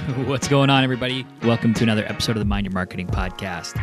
What's going on, everybody? Welcome to another episode of the Mind Your Marketing Podcast.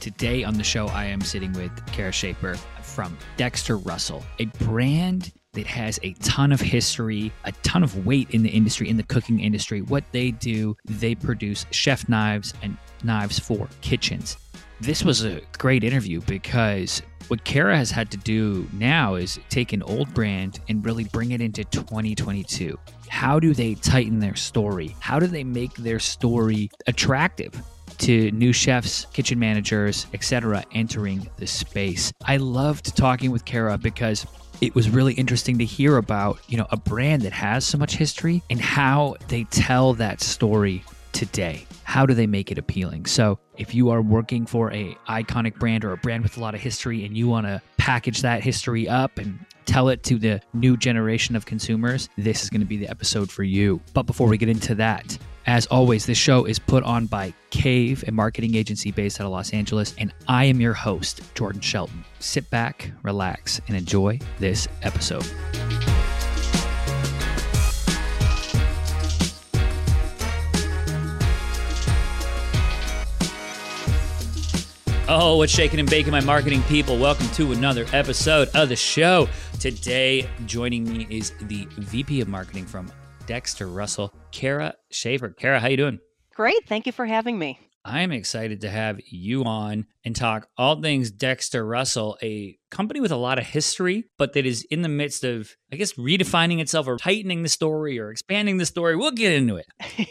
Today on the show, I am sitting with Kara Shaper from Dexter Russell, a brand that has a ton of history, a ton of weight in the industry, in the cooking industry. What they do, they produce chef knives and knives for kitchens. This was a great interview because what Kara has had to do now is take an old brand and really bring it into 2022. How do they tighten their story? How do they make their story attractive? to new chefs, kitchen managers, etc., entering the space. I loved talking with Kara because it was really interesting to hear about, you know, a brand that has so much history and how they tell that story today. How do they make it appealing? So, if you are working for a iconic brand or a brand with a lot of history and you want to package that history up and tell it to the new generation of consumers, this is going to be the episode for you. But before we get into that, as always, this show is put on by Cave, a marketing agency based out of Los Angeles, and I am your host, Jordan Shelton. Sit back, relax, and enjoy this episode. Oh, what's shaking and baking, my marketing people? Welcome to another episode of the show. Today, joining me is the VP of Marketing from Dexter Russell, Kara Schaefer. Kara, how you doing? Great. Thank you for having me. I'm excited to have you on and talk all things Dexter Russell, a company with a lot of history, but that is in the midst of, I guess, redefining itself or tightening the story or expanding the story. We'll get into it.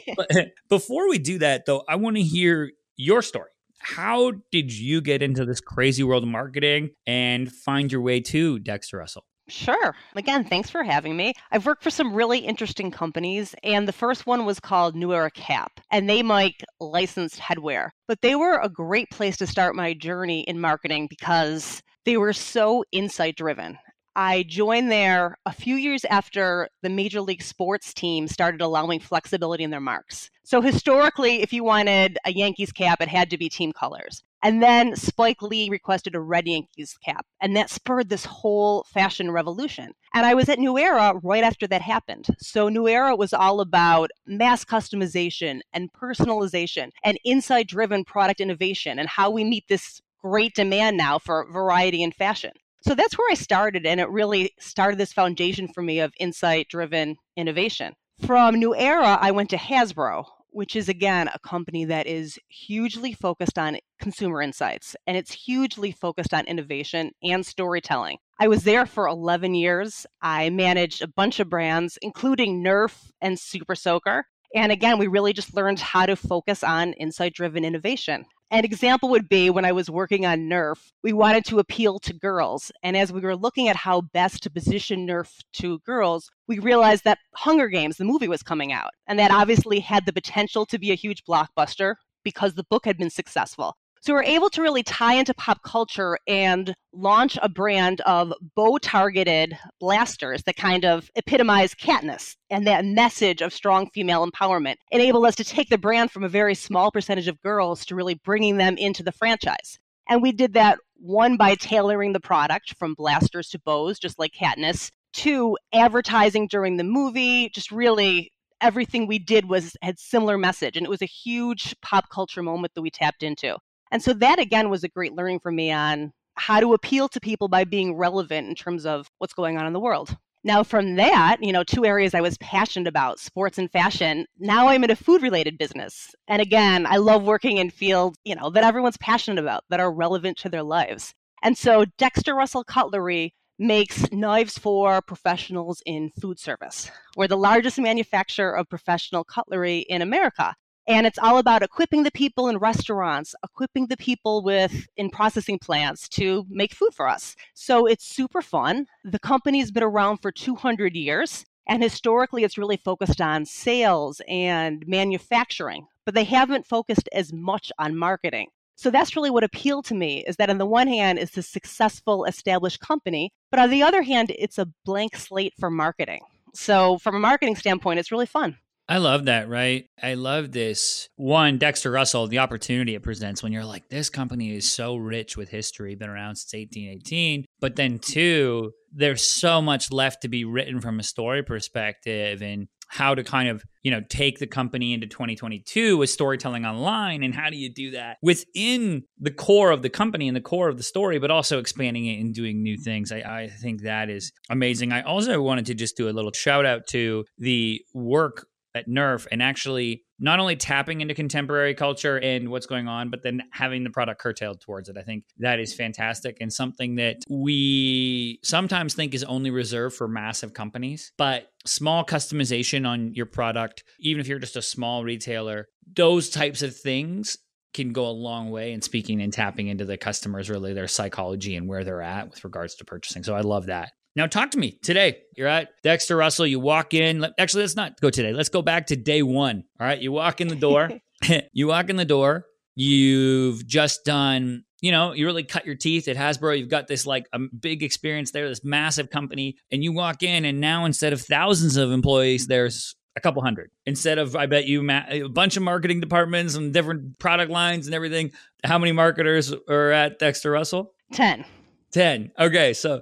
but before we do that, though, I want to hear your story. How did you get into this crazy world of marketing and find your way to Dexter Russell? Sure. Again, thanks for having me. I've worked for some really interesting companies, and the first one was called New Era Cap, and they make licensed headwear. But they were a great place to start my journey in marketing because they were so insight driven. I joined there a few years after the Major League Sports team started allowing flexibility in their marks. So, historically, if you wanted a Yankees cap, it had to be team colors. And then Spike Lee requested a red Yankees cap, and that spurred this whole fashion revolution. And I was at New Era right after that happened. So, New Era was all about mass customization and personalization and insight driven product innovation and how we meet this great demand now for variety and fashion. So that's where I started, and it really started this foundation for me of insight driven innovation. From New Era, I went to Hasbro, which is again a company that is hugely focused on consumer insights and it's hugely focused on innovation and storytelling. I was there for 11 years. I managed a bunch of brands, including Nerf and Super Soaker. And again, we really just learned how to focus on insight driven innovation. An example would be when I was working on Nerf, we wanted to appeal to girls. And as we were looking at how best to position Nerf to girls, we realized that Hunger Games, the movie, was coming out. And that obviously had the potential to be a huge blockbuster because the book had been successful. So we're able to really tie into pop culture and launch a brand of bow targeted blasters that kind of epitomize Katniss and that message of strong female empowerment. Enable us to take the brand from a very small percentage of girls to really bringing them into the franchise. And we did that one by tailoring the product from blasters to bows, just like Katniss, to advertising during the movie, just really everything we did was had similar message and it was a huge pop culture moment that we tapped into and so that again was a great learning for me on how to appeal to people by being relevant in terms of what's going on in the world. Now, from that, you know, two areas I was passionate about, sports and fashion. Now I'm in a food related business. And again, I love working in fields, you know, that everyone's passionate about, that are relevant to their lives. And so Dexter Russell Cutlery makes knives for professionals in food service. We're the largest manufacturer of professional cutlery in America. And it's all about equipping the people in restaurants, equipping the people with in processing plants to make food for us. So it's super fun. The company's been around for 200 years. And historically, it's really focused on sales and manufacturing, but they haven't focused as much on marketing. So that's really what appealed to me is that on the one hand, it's a successful established company, but on the other hand, it's a blank slate for marketing. So from a marketing standpoint, it's really fun. I love that, right? I love this. One, Dexter Russell, the opportunity it presents when you're like, this company is so rich with history, been around since 1818. But then, two, there's so much left to be written from a story perspective and how to kind of you know take the company into 2022 with storytelling online and how do you do that within the core of the company and the core of the story but also expanding it and doing new things i, I think that is amazing i also wanted to just do a little shout out to the work at Nerf and actually not only tapping into contemporary culture and what's going on, but then having the product curtailed towards it. I think that is fantastic and something that we sometimes think is only reserved for massive companies. But small customization on your product, even if you're just a small retailer, those types of things can go a long way in speaking and tapping into the customers, really their psychology and where they're at with regards to purchasing. So I love that. Now, talk to me today. You're at Dexter Russell. You walk in. Actually, let's not go today. Let's go back to day one. All right. You walk in the door. you walk in the door. You've just done, you know, you really cut your teeth at Hasbro. You've got this like a big experience there, this massive company. And you walk in, and now instead of thousands of employees, there's a couple hundred. Instead of, I bet you, a bunch of marketing departments and different product lines and everything. How many marketers are at Dexter Russell? 10. 10. Okay. So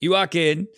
you walk in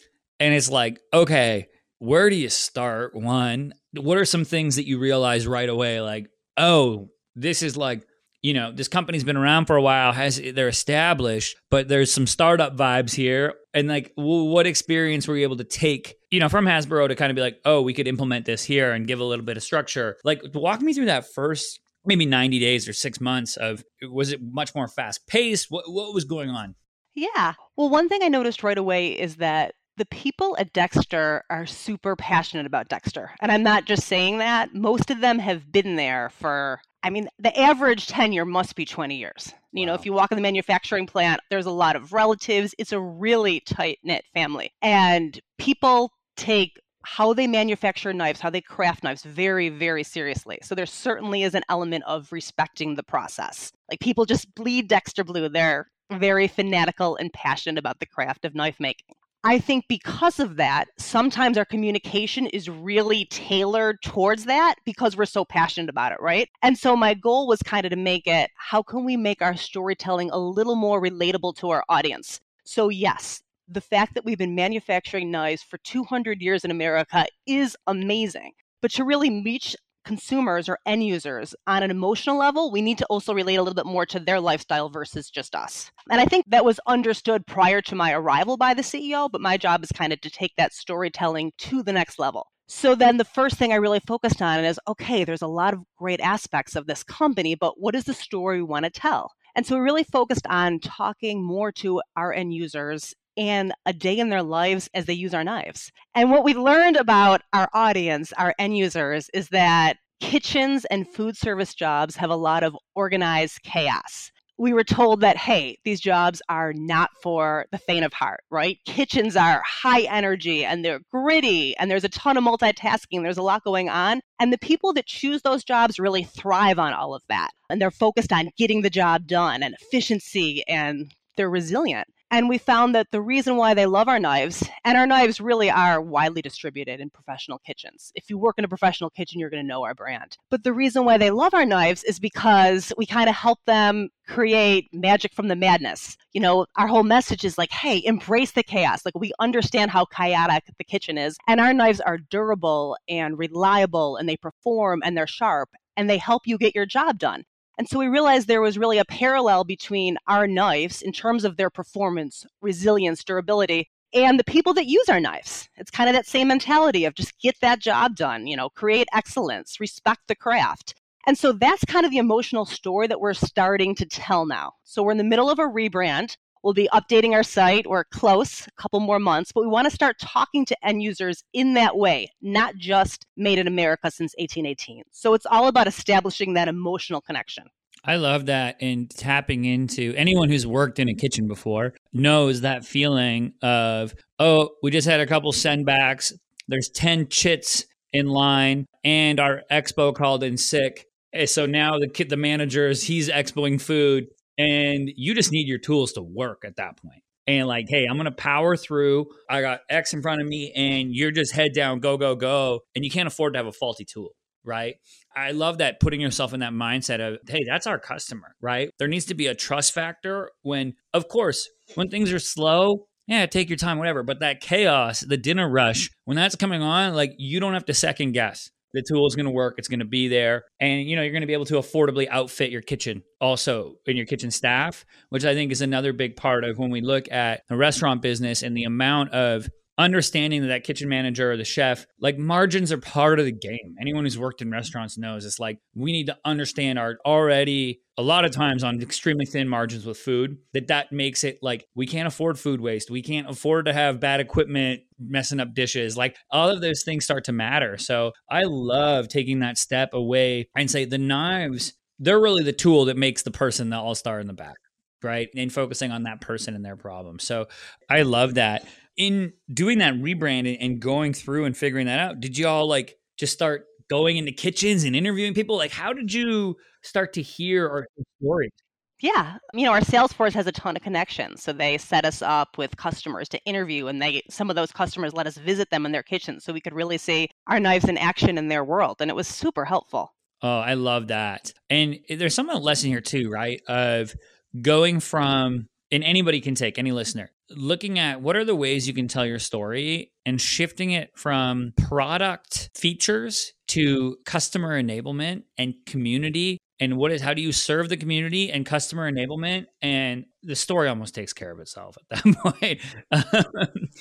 and it's like, okay, where do you start? One, what are some things that you realize right away? Like, oh, this is like, you know, this company's been around for a while, has they're established, but there's some startup vibes here. And like, what experience were you able to take, you know, from Hasbro to kind of be like, oh, we could implement this here and give a little bit of structure? Like, walk me through that first maybe 90 days or six months of was it much more fast paced? What, what was going on? Yeah. Well, one thing I noticed right away is that the people at Dexter are super passionate about Dexter. And I'm not just saying that. Most of them have been there for, I mean, the average tenure must be 20 years. You wow. know, if you walk in the manufacturing plant, there's a lot of relatives. It's a really tight knit family. And people take how they manufacture knives, how they craft knives very, very seriously. So there certainly is an element of respecting the process. Like people just bleed Dexter blue. They're very fanatical and passionate about the craft of knife making. I think because of that, sometimes our communication is really tailored towards that because we're so passionate about it, right? And so my goal was kind of to make it how can we make our storytelling a little more relatable to our audience? So, yes, the fact that we've been manufacturing knives for 200 years in America is amazing. But to really reach consumers or end users on an emotional level, we need to also relate a little bit more to their lifestyle versus just us. And I think that was understood prior to my arrival by the CEO, but my job is kind of to take that storytelling to the next level. So then the first thing I really focused on is okay, there's a lot of great aspects of this company, but what is the story we want to tell? And so we really focused on talking more to our end users and a day in their lives as they use our knives. And what we learned about our audience, our end users, is that kitchens and food service jobs have a lot of organized chaos. We were told that, hey, these jobs are not for the faint of heart, right? Kitchens are high energy and they're gritty and there's a ton of multitasking. There's a lot going on. And the people that choose those jobs really thrive on all of that. And they're focused on getting the job done and efficiency and they're resilient. And we found that the reason why they love our knives, and our knives really are widely distributed in professional kitchens. If you work in a professional kitchen, you're going to know our brand. But the reason why they love our knives is because we kind of help them create magic from the madness. You know, our whole message is like, hey, embrace the chaos. Like, we understand how chaotic the kitchen is, and our knives are durable and reliable, and they perform and they're sharp and they help you get your job done. And so we realized there was really a parallel between our knives in terms of their performance, resilience, durability, and the people that use our knives. It's kind of that same mentality of just get that job done, you know, create excellence, respect the craft. And so that's kind of the emotional story that we're starting to tell now. So we're in the middle of a rebrand. We'll be updating our site. We're close, a couple more months, but we want to start talking to end users in that way, not just made in America since 1818. So it's all about establishing that emotional connection. I love that and tapping into anyone who's worked in a kitchen before knows that feeling of, oh, we just had a couple sendbacks. There's 10 chits in line and our expo called in sick. Eh, so now the kid, the manager is he's expoing food and you just need your tools to work at that point. and like hey i'm gonna power through i got x in front of me and you're just head down go go go and you can't afford to have a faulty tool right? I love that putting yourself in that mindset of, hey, that's our customer, right? There needs to be a trust factor when, of course, when things are slow, yeah, take your time, whatever. But that chaos, the dinner rush, when that's coming on, like you don't have to second guess. The tool is going to work. It's going to be there, and you know you're going to be able to affordably outfit your kitchen, also in your kitchen staff, which I think is another big part of when we look at the restaurant business and the amount of understanding that that kitchen manager or the chef like margins are part of the game. Anyone who's worked in restaurants knows it's like we need to understand our already a lot of times on extremely thin margins with food that that makes it like we can't afford food waste. We can't afford to have bad equipment messing up dishes. Like all of those things start to matter. So i love taking that step away and say the knives they're really the tool that makes the person the all-star in the back right? And focusing on that person and their problem. So i love that in doing that rebrand and going through and figuring that out, did you all like just start going into kitchens and interviewing people? Like, how did you start to hear our stories? Yeah, you know, our sales force has a ton of connections. So they set us up with customers to interview and they some of those customers let us visit them in their kitchens so we could really see our knives in action in their world and it was super helpful. Oh, I love that. And eh, there's some lesson here too, right? Of going from and anybody can take any listener looking at what are the ways you can tell your story and shifting it from product features to customer enablement and community and what is how do you serve the community and customer enablement and the story almost takes care of itself at that point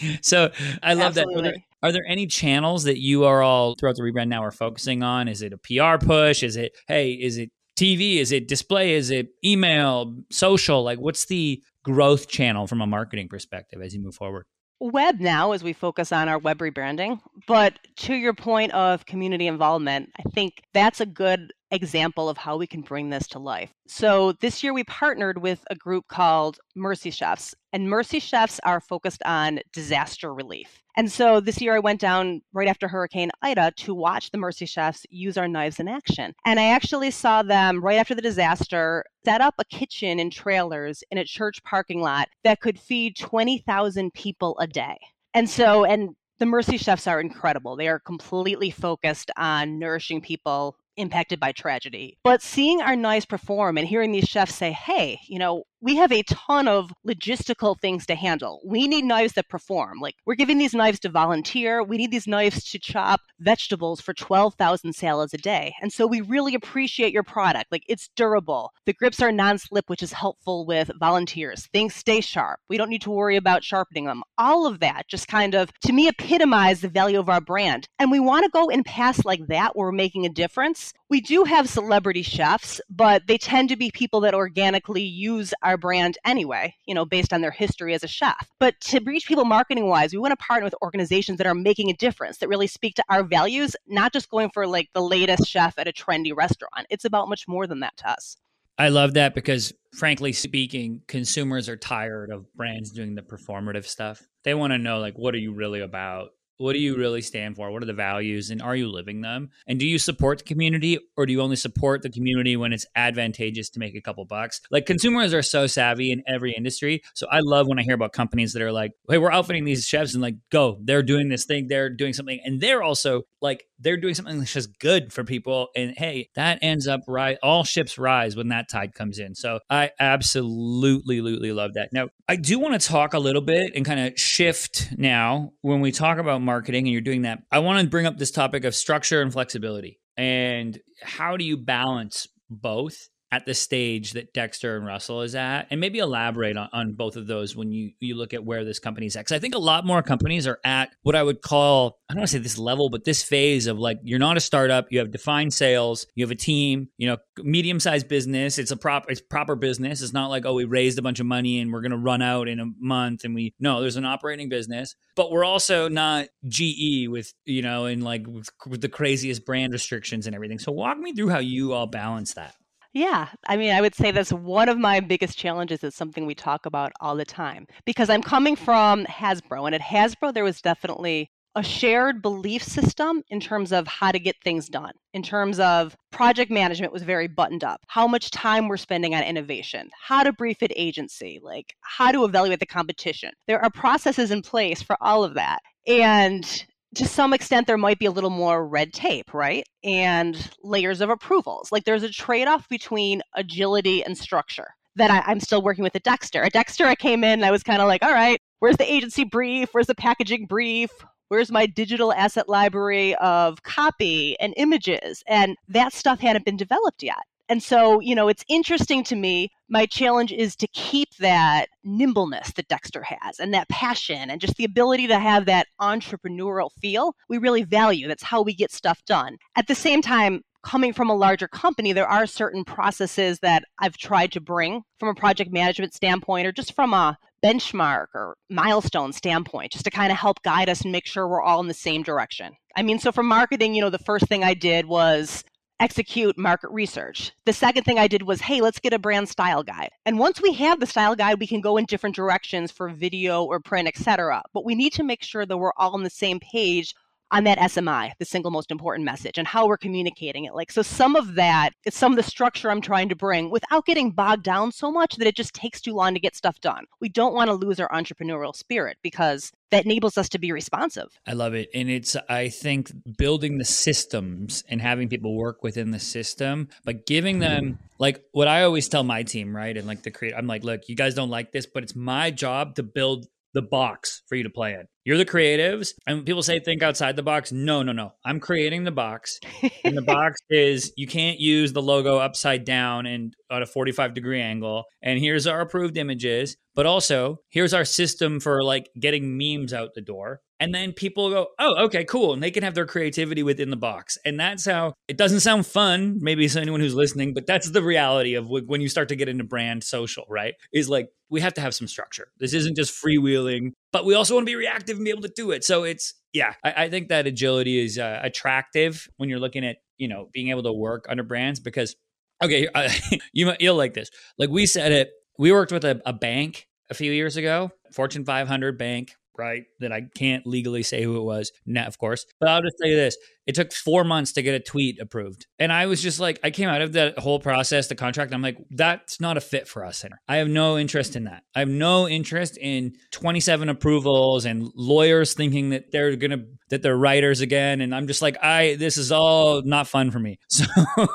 so i love Absolutely. that are there, are there any channels that you are all throughout the rebrand now are focusing on is it a pr push is it hey is it TV? Is it display? Is it email, social? Like, what's the growth channel from a marketing perspective as you move forward? Web now, as we focus on our web rebranding. But to your point of community involvement, I think that's a good example of how we can bring this to life. So this year we partnered with a group called Mercy Chefs, and Mercy Chefs are focused on disaster relief. And so this year I went down right after Hurricane Ida to watch the Mercy Chefs use our knives in action. And I actually saw them right after the disaster set up a kitchen in trailers in a church parking lot that could feed 20,000 people a day. And so, and the Mercy Chefs are incredible. They are completely focused on nourishing people impacted by tragedy. But seeing our knives perform and hearing these chefs say, hey, you know, we have a ton of logistical things to handle. We need knives that perform. Like we're giving these knives to volunteer. We need these knives to chop vegetables for 12,000 salads a day. And so we really appreciate your product. Like it's durable. The grips are non-slip, which is helpful with volunteers. Things stay sharp. We don't need to worry about sharpening them. All of that just kind of to me epitomize the value of our brand. And we want to go in paths like that where we're making a difference. We do have celebrity chefs, but they tend to be people that organically use our brand anyway, you know, based on their history as a chef. But to reach people marketing wise, we want to partner with organizations that are making a difference, that really speak to our values, not just going for like the latest chef at a trendy restaurant. It's about much more than that to us. I love that because, frankly speaking, consumers are tired of brands doing the performative stuff. They want to know, like, what are you really about? What do you really stand for? What are the values and are you living them? And do you support the community or do you only support the community when it's advantageous to make a couple bucks? Like consumers are so savvy in every industry. So I love when I hear about companies that are like, hey, we're outfitting these chefs and like, go, they're doing this thing, they're doing something. And they're also like, they're doing something that's just good for people. And hey, that ends up right. All ships rise when that tide comes in. So I absolutely, absolutely love that. Now, I do want to talk a little bit and kind of shift now when we talk about marketing and you're doing that, I want to bring up this topic of structure and flexibility. And how do you balance both? At the stage that Dexter and Russell is at, and maybe elaborate on, on both of those when you you look at where this company's at. Because I think a lot more companies are at what I would call I don't want to say this level, but this phase of like you're not a startup, you have defined sales, you have a team, you know, medium sized business. It's a proper it's proper business. It's not like oh we raised a bunch of money and we're gonna run out in a month and we no there's an operating business, but we're also not GE with you know and like with, with the craziest brand restrictions and everything. So walk me through how you all balance that. Yeah, I mean, I would say that's one of my biggest challenges. It's something we talk about all the time because I'm coming mm-hmm. from Hasbro, and at Hasbro, there was definitely a shared belief system in terms of how to get things done. In terms of project management was very buttoned up. How much time we're spending on innovation, how to brief an agency, like how to evaluate the competition. There are processes in place for all of that. And to some extent there might be a little more red tape right and layers of approvals. Like there's a trade-off between agility and structure that I, am still working with at dexter. At dexter i came in i was kind of like all right where's the agency brief? Where's the packaging brief? Where's my digital asset library of copy and images? And that stuff hadn't been developed yet and so, you know, it's interesting to me. My challenge is to keep that nimbleness that Dexter has and that passion and just the ability to have that entrepreneurial feel. We really value. That's how we get stuff done. At the same time, coming from a larger company, there are certain processes that I've tried to bring from a project management standpoint or just from a benchmark or milestone standpoint, just to kind of help guide us and make sure we're all in the same direction. I mean, so for marketing, you know, the first thing I did was execute market research. The second thing I did was, hey, let's get a brand style guide. And once we have the style guide, we can go in different directions for video or print, etc. But we need to make sure that we're all on the same page on that SMI, the single most important message, and how we're communicating it. Like, so some of that is some of the structure I'm trying to bring without getting bogged down so much that it just takes too long to get stuff done. We don't want to lose our entrepreneurial spirit because that enables us to be responsive. I love it. And it's, I think, building the systems and having people work within the system, but giving them, like, what I always tell my team, right? And like the create, I'm like, look, you guys don't like this, but it's my job to build the box for you to play in. You're the creatives. And people say think outside the box. No, no, no. I'm creating the box. and the box is you can't use the logo upside down and at a 45 degree angle. And here's our approved images. But also, here's our system for like getting memes out the door. And then people go, oh, okay, cool. And they can have their creativity within the box. And that's how it doesn't sound fun, maybe to anyone who's listening, but that's the reality of when you start to get into brand social, right? Is like we have to have some structure. This isn't just freewheeling, but we also want to be reactive and be able to do it. So it's, yeah, I, I think that agility is uh, attractive when you're looking at, you know, being able to work under brands because, okay, uh, you, might you'll like this. Like we said it, we worked with a, a bank a few years ago, Fortune 500 bank, right? That I can't legally say who it was, Net, of course. But I'll just say this it took four months to get a tweet approved. And I was just like, I came out of that whole process, the contract. I'm like, that's not a fit for us. I have no interest in that. I have no interest in 27 approvals and lawyers thinking that they're going to, that they're writers again. And I'm just like, I, this is all not fun for me. So,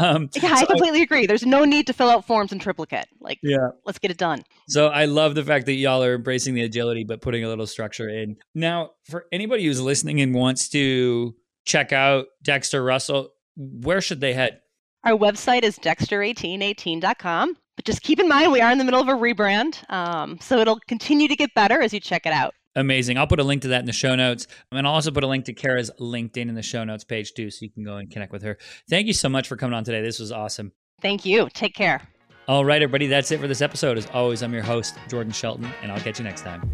um, yeah, I completely I, agree. There's no need to fill out forms in triplicate. Like, yeah, let's get it done. So I love the fact that y'all are embracing the agility, but putting a little structure in. Now, for anybody who's listening and wants to check out Dexter Russell, where should they head? Our website is dexter1818.com. But just keep in mind, we are in the middle of a rebrand. Um, so it'll continue to get better as you check it out. Amazing. I'll put a link to that in the show notes. And I'll also put a link to Kara's LinkedIn in the show notes page too, so you can go and connect with her. Thank you so much for coming on today. This was awesome. Thank you. Take care. All right, everybody. That's it for this episode. As always, I'm your host, Jordan Shelton, and I'll catch you next time.